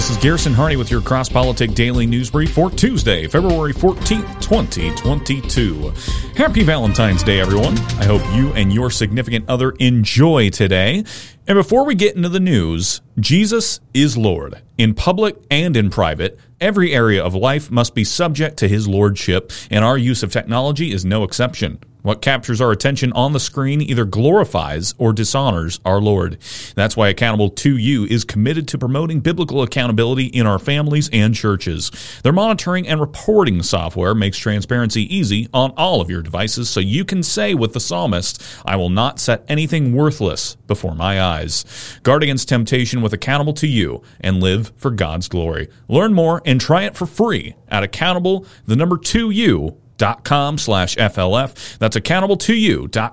This is Garrison Hardy with your Cross Politic Daily News Brief for Tuesday, February 14th, 2022. Happy Valentine's Day, everyone. I hope you and your significant other enjoy today. And before we get into the news, Jesus is Lord. In public and in private, every area of life must be subject to his lordship, and our use of technology is no exception. What captures our attention on the screen either glorifies or dishonors our Lord. That's why Accountable to You is committed to promoting biblical accountability in our families and churches. Their monitoring and reporting software makes transparency easy on all of your devices so you can say with the psalmist, I will not set anything worthless before my eyes. Guard against temptation with Accountable to You and live for God's glory. Learn more and try it for free at accountable, the number 2U dot com slash FLF. That's accountable to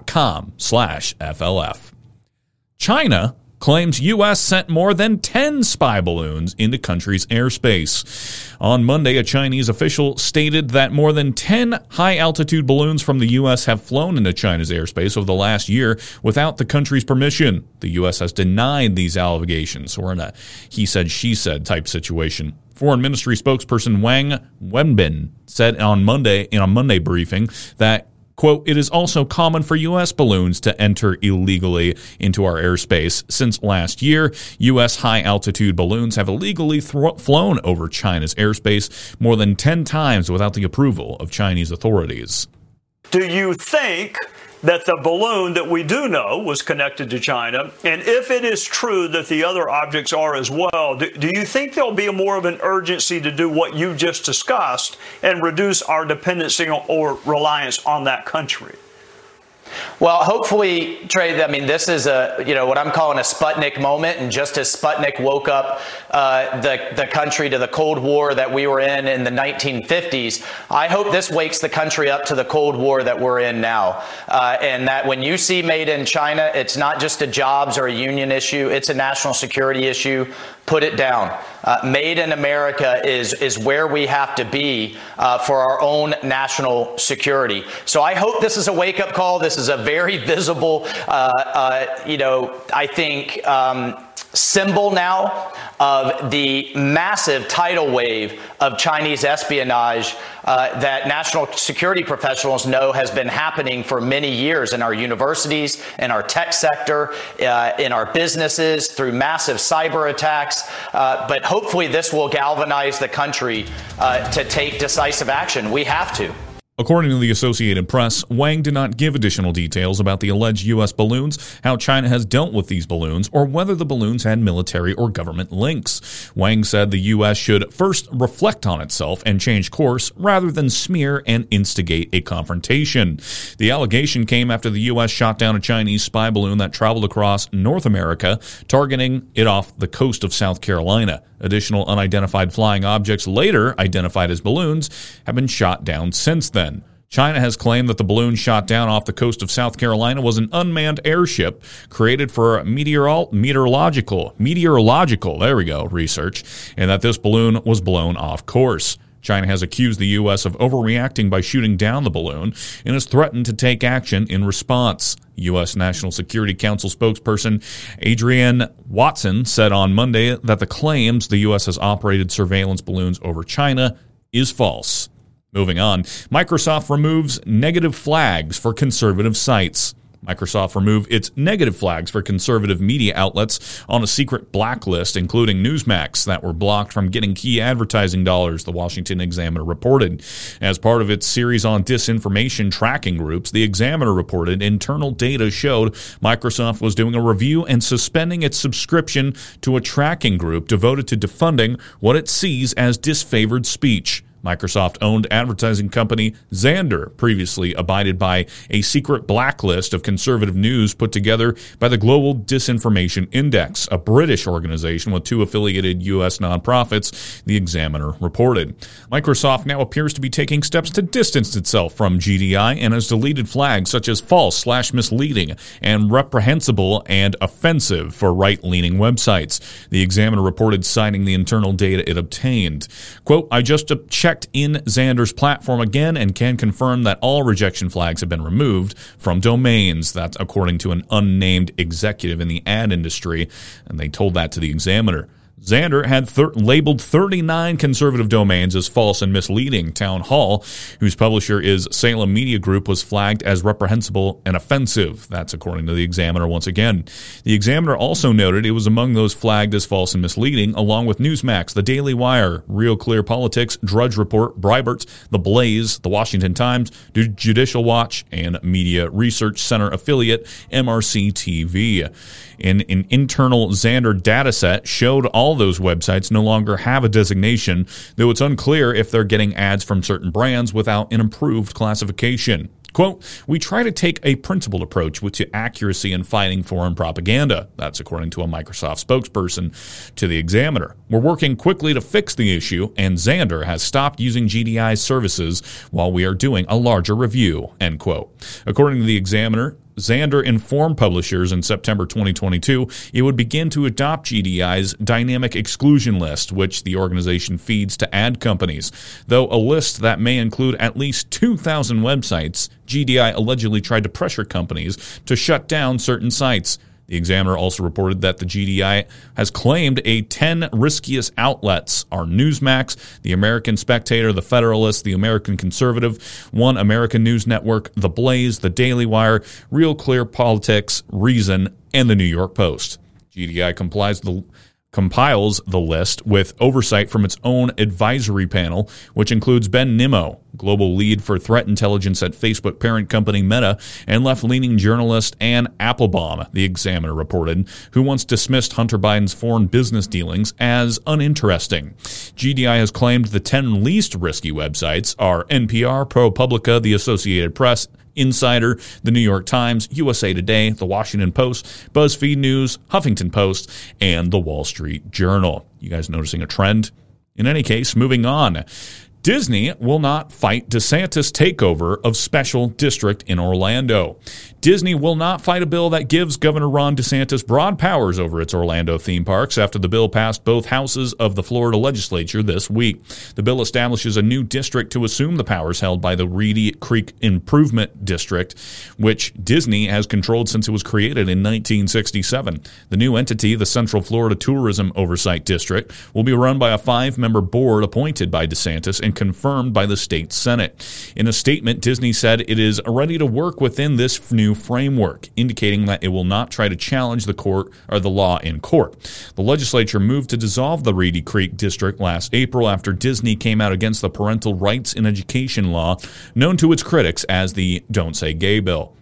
com slash FLF. China claims U.S. sent more than 10 spy balloons into country's airspace. On Monday, a Chinese official stated that more than 10 high altitude balloons from the U.S. have flown into China's airspace over the last year without the country's permission. The U.S. has denied these allegations. so We're in a he said, she said type situation. Foreign Ministry spokesperson Wang Wenbin said on Monday in a Monday briefing that Quote, it is also common for U.S. balloons to enter illegally into our airspace. Since last year, U.S. high altitude balloons have illegally th- flown over China's airspace more than 10 times without the approval of Chinese authorities. Do you think that the balloon that we do know was connected to China, and if it is true that the other objects are as well, do, do, you think there'll be more of an urgency to do what you just discussed and reduce our dependency or reliance on that country? Well, hopefully, Trey, I mean, this is a, you know, what I'm calling a Sputnik moment. And just as Sputnik woke up uh, the, the country to the Cold War that we were in in the 1950s, I hope this wakes the country up to the Cold War that we're in now. Uh, and that when you see made in China, it's not just a jobs or a union issue, it's a national security issue put it down. Uh, made in America is, is where we have to be uh, for our own national security. So I hope this is a wake up call. This is a very visible, uh, uh you know, I think. Um, symbol now of the massive tidal wave of Chinese espionage uh, that national security professionals know has been happening for many years in our universities, in our tech sector, uh, in our businesses, through massive cyber attacks. Uh, but hopefully, this will galvanize the country uh, to take decisive action. We have to. According to the Associated Press, Wang did not give additional details about the alleged U.S. balloons, how China has dealt with these balloons, or whether the balloons had military or government links. Wang said the U.S. should first reflect on itself and change course rather than smear and instigate a confrontation. The allegation came after the U.S. shot down a Chinese spy balloon that traveled across North America, targeting it off the coast of South Carolina. Additional unidentified flying objects, later identified as balloons, have been shot down since then. China has claimed that the balloon shot down off the coast of South Carolina was an unmanned airship created for meteorol- meteorological meteorological there we go research, and that this balloon was blown off course. China has accused the U.S. of overreacting by shooting down the balloon and has threatened to take action in response. U.S. National Security Council spokesperson Adrienne Watson said on Monday that the claims the U.S. has operated surveillance balloons over China is false. Moving on, Microsoft removes negative flags for conservative sites. Microsoft removed its negative flags for conservative media outlets on a secret blacklist, including Newsmax, that were blocked from getting key advertising dollars, the Washington Examiner reported. As part of its series on disinformation tracking groups, the Examiner reported internal data showed Microsoft was doing a review and suspending its subscription to a tracking group devoted to defunding what it sees as disfavored speech. Microsoft owned advertising company Xandr previously abided by a secret blacklist of conservative news put together by the Global Disinformation Index, a British organization with two affiliated U.S. nonprofits, the Examiner reported. Microsoft now appears to be taking steps to distance itself from GDI and has deleted flags such as false slash misleading and reprehensible and offensive for right leaning websites. The Examiner reported citing the internal data it obtained. Quote, I just checked checked in Xandr's platform again and can confirm that all rejection flags have been removed from domains. That's according to an unnamed executive in the ad industry, and they told that to the Examiner. Xandr had thir- labeled 39 conservative domains as false and misleading. Town Hall, whose publisher is Salem Media Group, was flagged as reprehensible and offensive. That's according to the Examiner once again. The Examiner also noted it was among those flagged as false and misleading, along with Newsmax, The Daily Wire, Real Clear Politics, Drudge Report, Breitbart, The Blaze, The Washington Times, Judicial Watch, and Media Research Center affiliate MRC TV. In an internal Xandr dataset showed all those websites no longer have a designation, though it's unclear if they're getting ads from certain brands without an improved classification. Quote, we try to take a principled approach to accuracy in fighting foreign propaganda. That's according to a Microsoft spokesperson to the Examiner. We're working quickly to fix the issue, and Xandr has stopped using GDI's services while we are doing a larger review, end quote. According to the Examiner, Xandr informed publishers in September 2022 it would begin to adopt GDI's dynamic exclusion list, which the organization feeds to ad companies. Though a list that may include at least 2,000 websites, GDI allegedly tried to pressure companies to shut down certain sites. The Examiner also reported that the GDI has claimed a 10 riskiest outlets are Newsmax, the American Spectator, the Federalist, the American Conservative, One American News Network, The Blaze, The Daily Wire, Real Clear Politics, Reason, and the New York Post. GDI complies the compiles the list with oversight from its own advisory panel, which includes Ben Nimmo, global lead for threat intelligence at Facebook parent company Meta, and left leaning journalist Anne Applebaum, the Examiner reported, who once dismissed Hunter Biden's foreign business dealings as uninteresting. GDI has claimed the 10 least risky websites are NPR, ProPublica, the Associated Press, Insider, The New York Times, USA Today, The Washington Post, BuzzFeed News, Huffington Post, and The Wall Street Journal. You guys noticing a trend? In any case, moving on. Disney will not fight DeSantis' takeover of special district in Orlando. Disney will not fight a bill that gives Governor Ron DeSantis broad powers over its Orlando theme parks after the bill passed both houses of the Florida legislature this week. The bill establishes a new district to assume the powers held by the Reedy Creek Improvement District, which Disney has controlled since it was created in 1967. The new entity, the Central Florida Tourism Oversight District, will be run by a five member board appointed by DeSantis and confirmed by the state Senate. In a statement, Disney said it is ready to work within this new framework, indicating that it will not try to challenge the court or the law in court. The legislature moved to dissolve the Reedy Creek district last April after Disney came out against the parental rights in education law, known to its critics as the Don't Say Gay bill.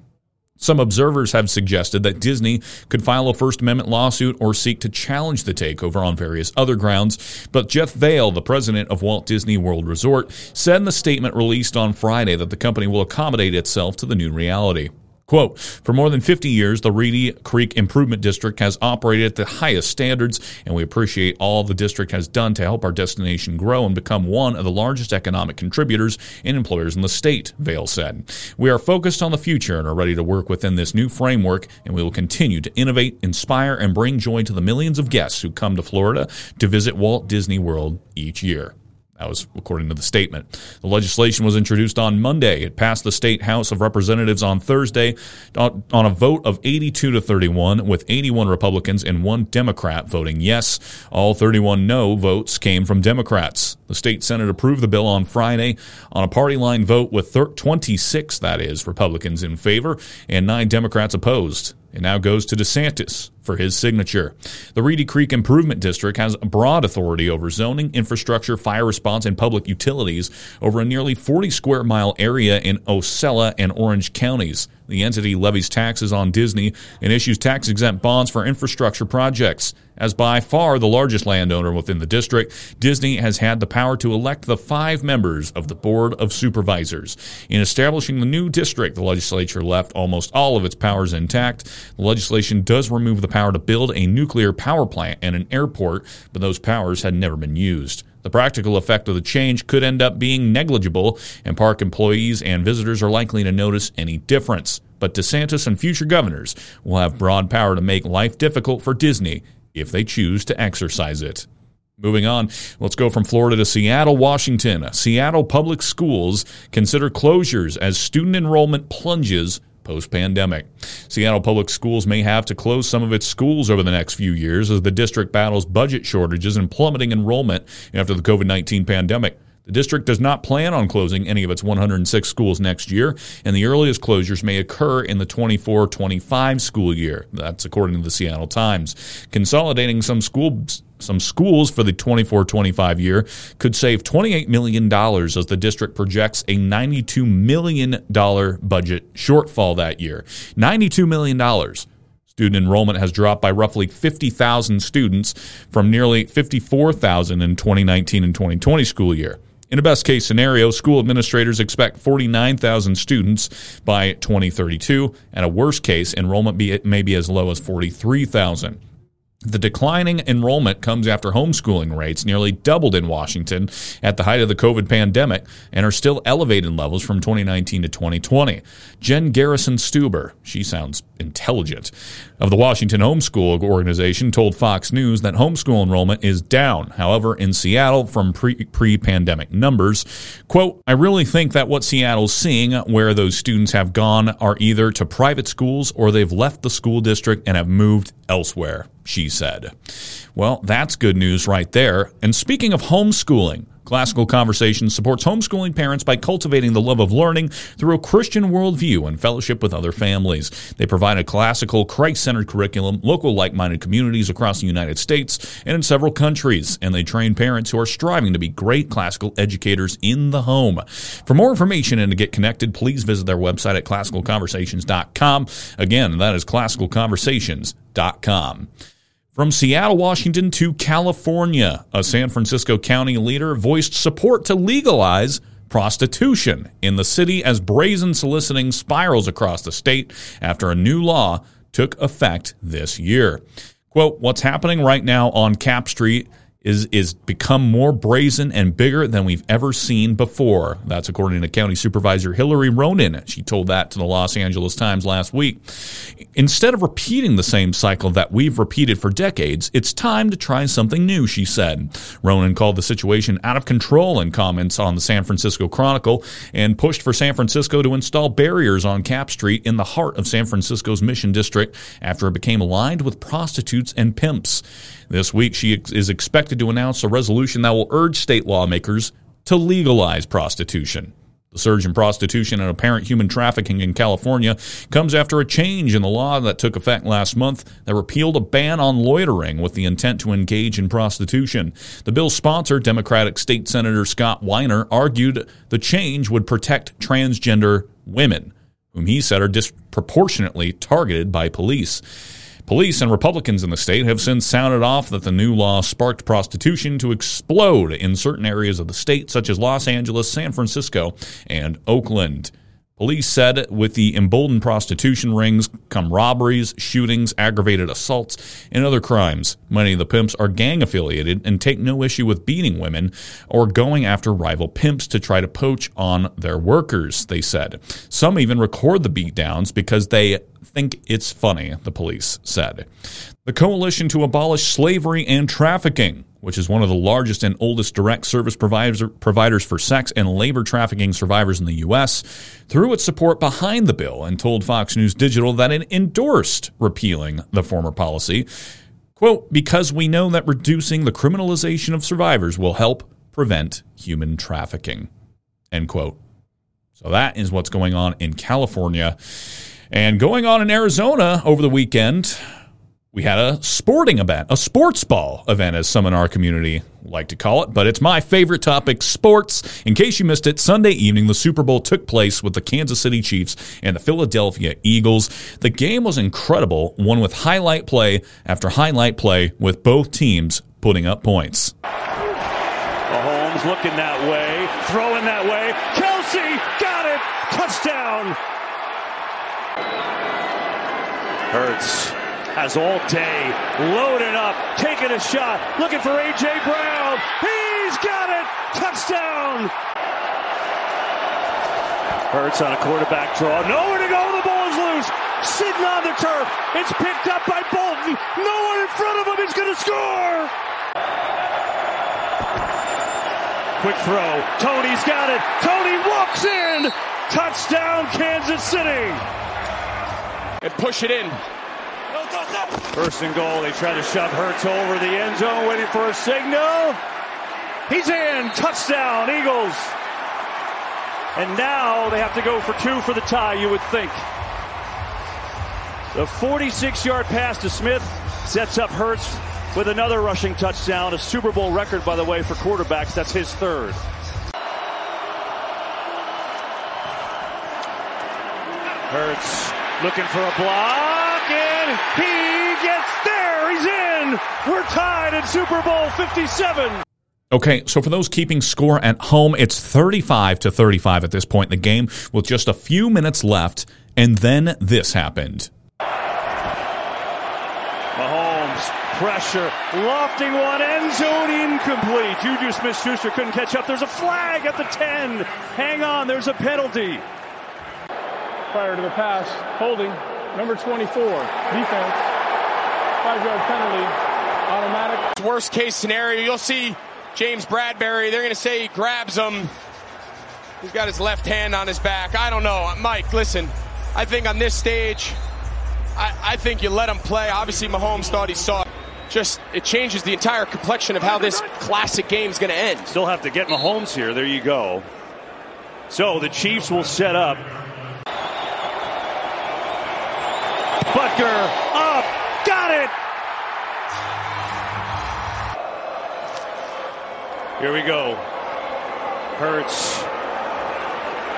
Some observers have suggested that Disney could file a First Amendment lawsuit or seek to challenge the takeover on various other grounds, but Jeff Vahle, the president of Walt Disney World Resort, said in the statement released on Friday that the company will accommodate itself to the new reality. Quote, for more than 50 years, the Reedy Creek Improvement District has operated at the highest standards, and we appreciate all the district has done to help our destination grow and become one of the largest economic contributors and employers in the state, Vahle said. We are focused on the future and are ready to work within this new framework, and we will continue to innovate, inspire, and bring joy to the millions of guests who come to Florida to visit Walt Disney World each year. That was according to the statement. The legislation was introduced on Monday. It passed the state House of Representatives on Thursday on a vote of 82 to 31, with 81 Republicans and one Democrat voting yes. All 31 no votes came from Democrats. The state Senate approved the bill on Friday on a party line vote with 26, that is, Republicans in favor and nine Democrats opposed. It now goes to DeSantis for his signature. The Reedy Creek Improvement District has broad authority over zoning, infrastructure, fire response, and public utilities over a nearly 40 square mile area in Osceola and Orange counties. The entity levies taxes on Disney and issues tax exempt bonds for infrastructure projects. As by far the largest landowner within the district, Disney has had the power to elect the five members of the Board of Supervisors. In establishing the new district, the legislature left almost all of its powers intact. The legislation does remove the power to build a nuclear power plant and an airport, but those powers had never been used. The practical effect of the change could end up being negligible, and park employees and visitors are likely to notice any difference. But DeSantis and future governors will have broad power to make life difficult for Disney if they choose to exercise it. Moving on, let's go from Florida to Seattle, Washington. Seattle public schools consider closures as student enrollment plunges post pandemic. Seattle Public Schools may have to close some of its schools over the next few years as the district battles budget shortages and plummeting enrollment after the COVID 19 pandemic. The district does not plan on closing any of its 106 schools next year, and the earliest closures may occur in the 24 25 school year. That's according to the Seattle Times. Consolidating some schools some schools for the 24-25 year could save $28 million as the district projects a $92 million budget shortfall that year. $92 million. Student enrollment has dropped by roughly 50,000 students from nearly 54,000 in 2019 and 2020 school year. In a best case scenario, school administrators expect 49,000 students by 2032, and a worst case, enrollment may be as low as 43,000. The declining enrollment comes after homeschooling rates nearly doubled in Washington at the height of the COVID pandemic and are still elevated levels from 2019 to 2020. Jen Garrison Stuber, she sounds intelligent, of the Washington Homeschool Organization told Fox News that homeschool enrollment is down. However, in Seattle from pre pandemic numbers, quote, I really think that what Seattle's seeing where those students have gone are either to private schools or they've left the school district and have moved elsewhere she said. Well, that's good news right there. And speaking of homeschooling, Classical Conversations supports homeschooling parents by cultivating the love of learning through a Christian worldview and fellowship with other families. They provide a classical, Christ centered curriculum, local like minded communities across the United States and in several countries, and they train parents who are striving to be great classical educators in the home. For more information and to get connected, please visit their website at classicalconversations.com. Again, that is classicalconversations.com. From Seattle, Washington to California, a San Francisco County leader voiced support to legalize prostitution in the city as brazen soliciting spirals across the state after a new law took effect this year. Quote, what's happening right now on Capp Street is is become more brazen and bigger than we've ever seen before. That's according to County Supervisor Hillary Ronan. She told that to the Los Angeles Times last week. Instead of repeating the same cycle that we've repeated for decades, it's time to try something new, she said. Ronan called the situation out of control in comments on the San Francisco Chronicle and pushed for San Francisco to install barriers on Capp Street in the heart of San Francisco's Mission District after it became lined with prostitutes and pimps. This week, she is expected to announce a resolution that will urge state lawmakers to legalize prostitution. The surge in prostitution and apparent human trafficking in California comes after a change in the law that took effect last month that repealed a ban on loitering with the intent to engage in prostitution. The bill's sponsor, Democratic State Senator Scott Wiener, argued the change would protect transgender women, whom he said are disproportionately targeted by police. Police and Republicans in the state have since sounded off that the new law sparked prostitution to explode in certain areas of the state, such as Los Angeles, San Francisco, and Oakland. Police said with the emboldened prostitution rings come robberies, shootings, aggravated assaults, and other crimes. Many of the pimps are gang affiliated and take no issue with beating women or going after rival pimps to try to poach on their workers, they said. Some even record the beatdowns because they think it's funny, the police said. The Coalition to Abolish Slavery and Trafficking which is one of the largest and oldest direct service providers, for sex and labor trafficking survivors in the U.S., threw its support behind the bill and told Fox News Digital that it endorsed repealing the former policy. Quote, because we know that reducing the criminalization of survivors will help prevent human trafficking. End quote. So that is what's going on in California. And going on in Arizona over the weekend, we had a sporting event, a sports ball event, as some in our community like to call it. But it's my favorite topic sports. In case you missed it, Sunday evening, the Super Bowl took place with the Kansas City Chiefs and the Philadelphia Eagles. The game was incredible, one with highlight play after highlight play, with both teams putting up points. Mahomes looking that way, throwing that way. Kelce got it. Touchdown. Hurts has all day, loaded up, taking a shot, looking for A.J. Brown. He's got it! Touchdown! Hurts on a quarterback draw. Nowhere to go. The ball is loose. Sitting on the turf. It's picked up by Bolton. No one in front of him. He's going to score. Quick throw. Toney's got it. Toney walks in. Touchdown, Kansas City. And push it in. First and goal. They try to shove Hurts over the end zone, waiting for a signal. He's in. Touchdown, Eagles. And now they have to go for two for the tie, you would think. The 46 yard pass to Smith sets up Hurts with another rushing touchdown. A Super Bowl record, by the way, for quarterbacks. That's his third. Hurts looking for a block, and he gets there. He's in. We're tied at Super Bowl 57. Okay, so for those keeping score at home, it's 35 to 35 at this point in the game with just a few minutes left, and then this happened. Mahomes, pressure, lofting one, end zone incomplete. Juju Smith Schuster couldn't catch up. There's a flag at the 10. Hang on, there's a penalty. Prior to the pass, holding, number 24, defense, five yard penalty, automatic. Worst case scenario, you'll see James Bradberry. They're going to say he grabs him. He's got his left hand on his back. I don't know. Mike, listen, I think on this stage, I, I think you let him play. Obviously, Mahomes thought he saw it. Just, it changes the entire complexion of how this classic game is going to end. Still have to get Mahomes here. There you go. So the Chiefs will set up. Butker up. Got it. Here we go. Hurts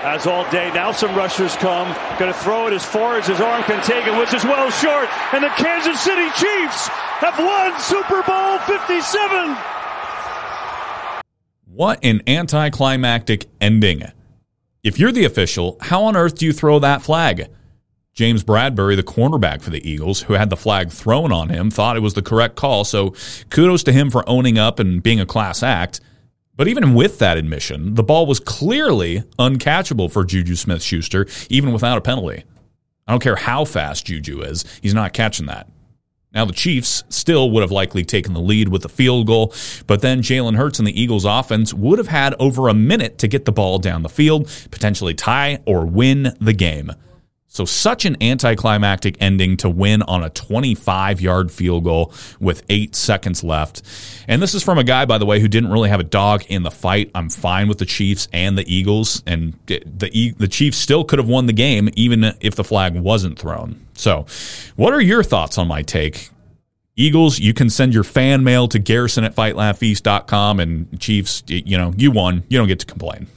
as all day. Now some rushers come. Going to throw it as far as his arm can take it, which is well short. And the Kansas City Chiefs have won Super Bowl 57. What an anticlimactic ending. If you're the official, how on earth do you throw that flag? James Bradberry, the cornerback for the Eagles, who had the flag thrown on him, thought it was the correct call. So kudos to him for owning up and being a class act. But even with that admission, the ball was clearly uncatchable for Juju Smith Schuster, even without a penalty. I don't care how fast Juju is, he's not catching that. Now, the Chiefs still would have likely taken the lead with the field goal, but then Jalen Hurts and the Eagles offense would have had over a minute to get the ball down the field, potentially tie or win the game. So, such an anticlimactic ending to win on a 25 yard field goal with eight seconds left. And this is from a guy, by the way, who didn't really have a dog in the fight. I'm fine with the Chiefs and the Eagles, and the, the Chiefs still could have won the game even if the flag wasn't thrown. So, what are your thoughts on my take? Eagles, you can send your fan mail to garrison at fightlaughfeast.com, and Chiefs, you know, you won. You don't get to complain.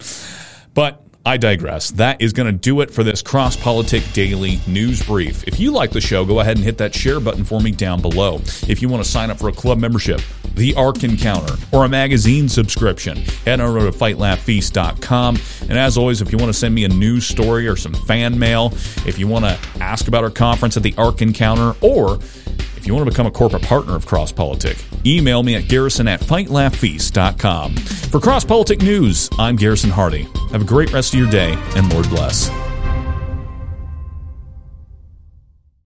but I digress. That is going to do it for this Cross Politic Daily News Brief. If you like the show, go ahead and hit that share button for me down below. If you want to sign up for a club membership, the ARC Encounter, or a magazine subscription, head over to fightlaughfeast.com. And as always, if you want to send me a news story or some fan mail, if you want to ask about our conference at the ARC Encounter, or you want to become a corporate partner of Cross Politic, email me at garrison at fightlaughfeast.com. For Cross Politic News, I'm Garrison Hardy. Have a great rest of your day, and Lord bless.